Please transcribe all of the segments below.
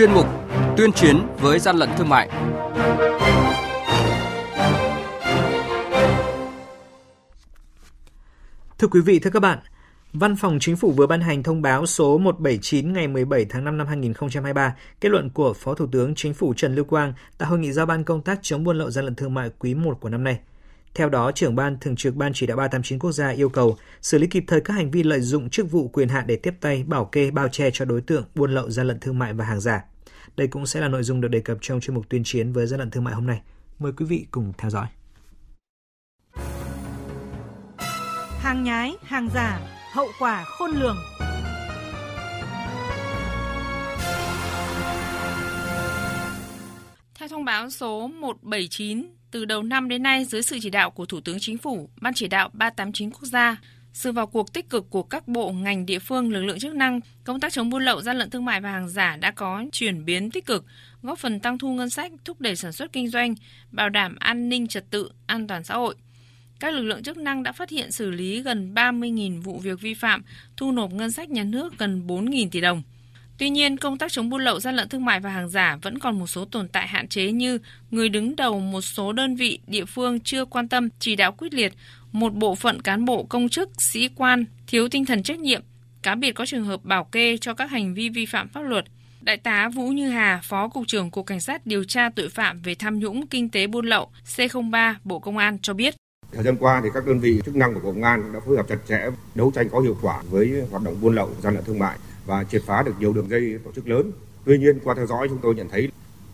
chuyên mục Tuyên chiến với gian lận thương mại. Thưa quý vị, thưa các bạn, Văn phòng Chính phủ vừa ban hành thông báo số 179 ngày 17 tháng 5 năm 2023, kết luận của Phó Thủ tướng Chính phủ Trần Lưu Quang tại hội nghị giao ban công tác chống buôn lậu gian lận thương mại quý 1 của năm nay. Theo đó, trưởng ban thường trực Ban chỉ đạo 389 quốc gia yêu cầu xử lý kịp thời các hành vi lợi dụng chức vụ quyền hạn để tiếp tay bảo kê bao che cho đối tượng buôn lậu gian lận thương mại và hàng giả. Đây cũng sẽ là nội dung được đề cập trong chuyên mục tuyên chiến với gian lận thương mại hôm nay. Mời quý vị cùng theo dõi. Hàng nhái, hàng giả, hậu quả khôn lường. Thông báo số 179, từ đầu năm đến nay dưới sự chỉ đạo của Thủ tướng Chính phủ, Ban chỉ đạo 389 quốc gia, sự vào cuộc tích cực của các bộ ngành địa phương, lực lượng chức năng, công tác chống buôn lậu, gian lận thương mại và hàng giả đã có chuyển biến tích cực, góp phần tăng thu ngân sách, thúc đẩy sản xuất kinh doanh, bảo đảm an ninh trật tự, an toàn xã hội. Các lực lượng chức năng đã phát hiện xử lý gần 30.000 vụ việc vi phạm, thu nộp ngân sách nhà nước gần 4.000 tỷ đồng. Tuy nhiên, công tác chống buôn lậu, gian lận thương mại và hàng giả vẫn còn một số tồn tại hạn chế như người đứng đầu một số đơn vị địa phương chưa quan tâm, chỉ đạo quyết liệt, một bộ phận cán bộ công chức, sĩ quan thiếu tinh thần trách nhiệm, cá biệt có trường hợp bảo kê cho các hành vi vi phạm pháp luật. Đại tá Vũ Như Hà, Phó Cục trưởng Cục Cảnh sát điều tra tội phạm về tham nhũng kinh tế buôn lậu C03 Bộ Công an cho biết. Thời gian qua thì các đơn vị chức năng của Bộ Công an đã phối hợp chặt chẽ đấu tranh có hiệu quả với hoạt động buôn lậu, gian lận thương mại và triệt phá được nhiều đường dây tổ chức lớn. Tuy nhiên qua theo dõi chúng tôi nhận thấy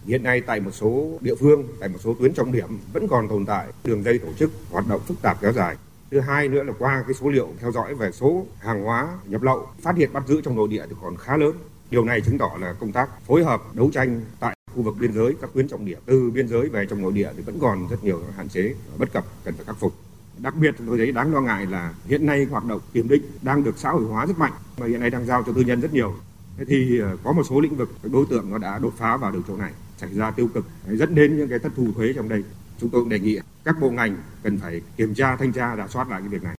hiện nay tại một số địa phương, tại một số tuyến trọng điểm vẫn còn tồn tại đường dây tổ chức hoạt động phức tạp kéo dài. Thứ hai nữa là qua cái số liệu theo dõi về số hàng hóa nhập lậu phát hiện bắt giữ trong nội địa thì còn khá lớn. Điều này chứng tỏ là công tác phối hợp đấu tranh tại khu vực biên giới các tuyến trọng điểm từ biên giới về trong nội địa thì vẫn còn rất nhiều hạn chế bất cập cần phải khắc phục. Đặc biệt tôi thấy đáng lo ngại là hiện nay hoạt động kiểm định đang được xã hội hóa rất mạnh và hiện nay đang giao cho tư nhân rất nhiều. Thế thì ờ, có một số lĩnh vực đối tượng nó đã đột phá vào được chỗ này, xảy ra tiêu cực dẫn đến những cái thất thu thuế trong đây. Chúng tôi cũng đề nghị các bộ ngành cần phải kiểm tra, thanh tra, rà soát lại cái việc này.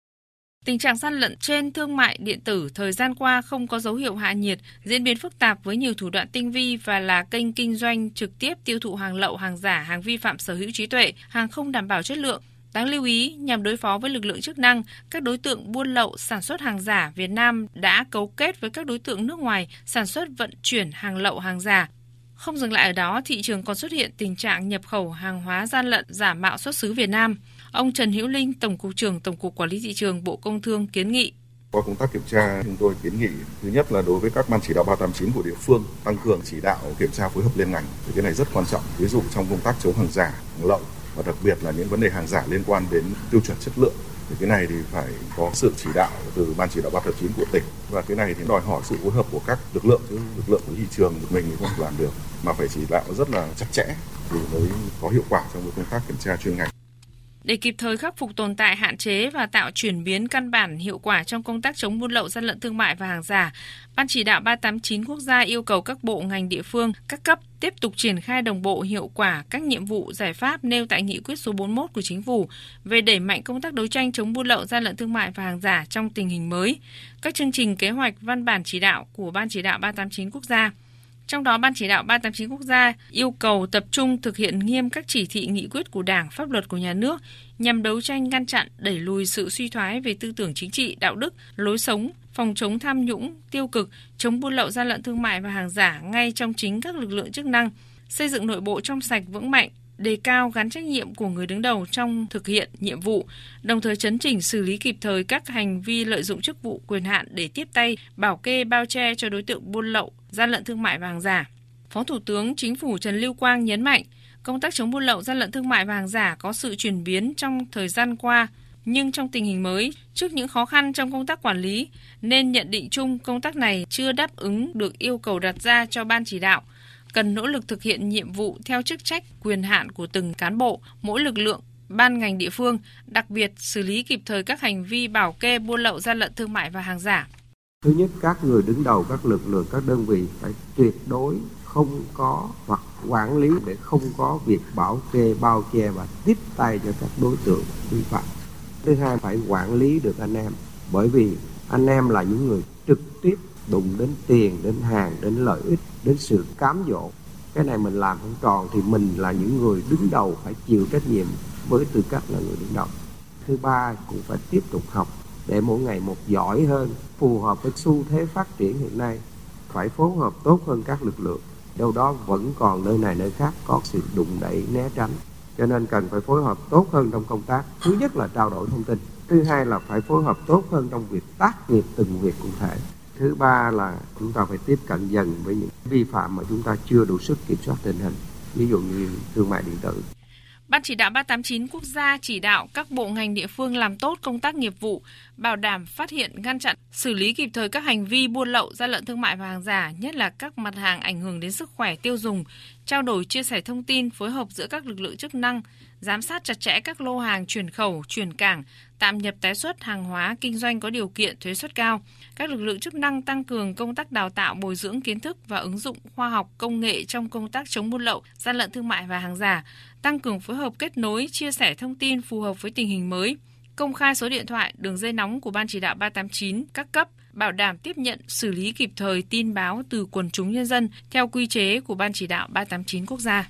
Tình trạng gian lận trên thương mại điện tử thời gian qua không có dấu hiệu hạ nhiệt, diễn biến phức tạp với nhiều thủ đoạn tinh vi và là kênh kinh doanh trực tiếp tiêu thụ hàng lậu, hàng giả, hàng vi phạm sở hữu trí tuệ, hàng không đảm bảo chất lượng. Đáng lưu ý, nhằm đối phó với lực lượng chức năng, các đối tượng buôn lậu sản xuất hàng giả Việt Nam đã cấu kết với các đối tượng nước ngoài sản xuất vận chuyển hàng lậu hàng giả. Không dừng lại ở đó, thị trường còn xuất hiện tình trạng nhập khẩu hàng hóa gian lận giả mạo xuất xứ Việt Nam. Ông Trần Hữu Linh, Tổng cục trưởng Tổng cục Quản lý thị trường Bộ Công Thương kiến nghị qua công tác kiểm tra, chúng tôi kiến nghị thứ nhất là đối với các ban chỉ đạo 389 của địa phương tăng cường chỉ đạo kiểm tra phối hợp liên ngành. Thì cái này rất quan trọng. Ví dụ trong công tác chống hàng giả, hàng lậu và đặc biệt là những vấn đề hàng giả liên quan đến tiêu chuẩn chất lượng thì cái này thì phải có sự chỉ đạo từ ban chỉ đạo 389 của tỉnh và cái này thì đòi hỏi sự phối hợp của các lực lượng, chứ lực lượng của thị trường, một mình thì không làm được, mà phải chỉ đạo rất là chặt chẽ thì mới có hiệu quả trong công tác kiểm tra chuyên ngành. Để kịp thời khắc phục tồn tại hạn chế và tạo chuyển biến căn bản hiệu quả trong công tác chống buôn lậu gian lận thương mại và hàng giả, Ban chỉ đạo 389 quốc gia yêu cầu các bộ ngành địa phương, các cấp tiếp tục triển khai đồng bộ hiệu quả các nhiệm vụ giải pháp nêu tại nghị quyết số 41 của chính phủ về đẩy mạnh công tác đấu tranh chống buôn lậu gian lận thương mại và hàng giả trong tình hình mới, các chương trình kế hoạch văn bản chỉ đạo của Ban chỉ đạo 389 quốc gia. Trong đó, Ban chỉ đạo 389 quốc gia yêu cầu tập trung thực hiện nghiêm các chỉ thị nghị quyết của Đảng, pháp luật của nhà nước nhằm đấu tranh ngăn chặn, đẩy lùi sự suy thoái về tư tưởng chính trị, đạo đức, lối sống, phòng chống tham nhũng, tiêu cực, chống buôn lậu gian lận thương mại và hàng giả ngay trong chính các lực lượng chức năng, xây dựng nội bộ trong sạch vững mạnh, đề cao gắn trách nhiệm của người đứng đầu trong thực hiện nhiệm vụ, đồng thời chấn chỉnh xử lý kịp thời các hành vi lợi dụng chức vụ quyền hạn để tiếp tay bảo kê bao che cho đối tượng buôn lậu, gian lận thương mại và hàng giả. Phó Thủ tướng Chính phủ Trần Lưu Quang nhấn mạnh, công tác chống buôn lậu, gian lận thương mại và hàng giả có sự chuyển biến trong thời gian qua, nhưng trong tình hình mới, trước những khó khăn trong công tác quản lý, nên nhận định chung công tác này chưa đáp ứng được yêu cầu đặt ra cho ban chỉ đạo – cần nỗ lực thực hiện nhiệm vụ theo chức trách, quyền hạn của từng cán bộ, mỗi lực lượng, ban ngành địa phương, đặc biệt xử lý kịp thời các hành vi bảo kê buôn lậu gian lận thương mại và hàng giả. Thứ nhất, các người đứng đầu các lực lượng, các đơn vị phải tuyệt đối không có hoặc quản lý để không có việc bảo kê, bao che và tiếp tay cho các đối tượng vi phạm. Thứ hai, phải quản lý được anh em, bởi vì anh em là những người trực tiếp đụng đến tiền, đến hàng, đến lợi ích, đến sự cám dỗ. Cái này mình làm không tròn thì mình là những người đứng đầu phải chịu trách nhiệm với tư cách là người đứng đầu. Thứ ba cũng phải tiếp tục học để mỗi ngày một giỏi hơn, phù hợp với xu thế phát triển hiện nay. Phải phối hợp tốt hơn các lực lượng. Đâu đó vẫn còn nơi này nơi khác có sự đụng đẩy né tránh. Cho nên cần phải phối hợp tốt hơn trong công tác. Thứ nhất là trao đổi thông tin. Thứ hai là phải phối hợp tốt hơn trong việc tác nghiệp từng việc cụ thể. Thứ ba là chúng ta phải tiếp cận dần với những vi phạm mà chúng ta chưa đủ sức kiểm soát tình hình. Ví dụ như thương mại điện tử. Ban chỉ đạo 389 quốc gia chỉ đạo các bộ ngành địa phương làm tốt công tác nghiệp vụ, bảo đảm phát hiện, ngăn chặn, xử lý kịp thời các hành vi buôn lậu, gian lận thương mại và hàng giả, nhất là các mặt hàng ảnh hưởng đến sức khỏe tiêu dùng, trao đổi chia sẻ thông tin, phối hợp giữa các lực lượng chức năng, giám sát chặt chẽ các lô hàng chuyển khẩu, chuyển cảng, tạm nhập tái xuất hàng hóa kinh doanh có điều kiện thuế suất cao. Các lực lượng chức năng tăng cường công tác đào tạo, bồi dưỡng kiến thức và ứng dụng khoa học công nghệ trong công tác chống buôn lậu, gian lận thương mại và hàng giả, tăng cường phối hợp kết nối, chia sẻ thông tin phù hợp với tình hình mới, công khai số điện thoại, đường dây nóng của Ban chỉ đạo 389 các cấp, bảo đảm tiếp nhận, xử lý kịp thời tin báo từ quần chúng nhân dân theo quy chế của Ban chỉ đạo 389 quốc gia.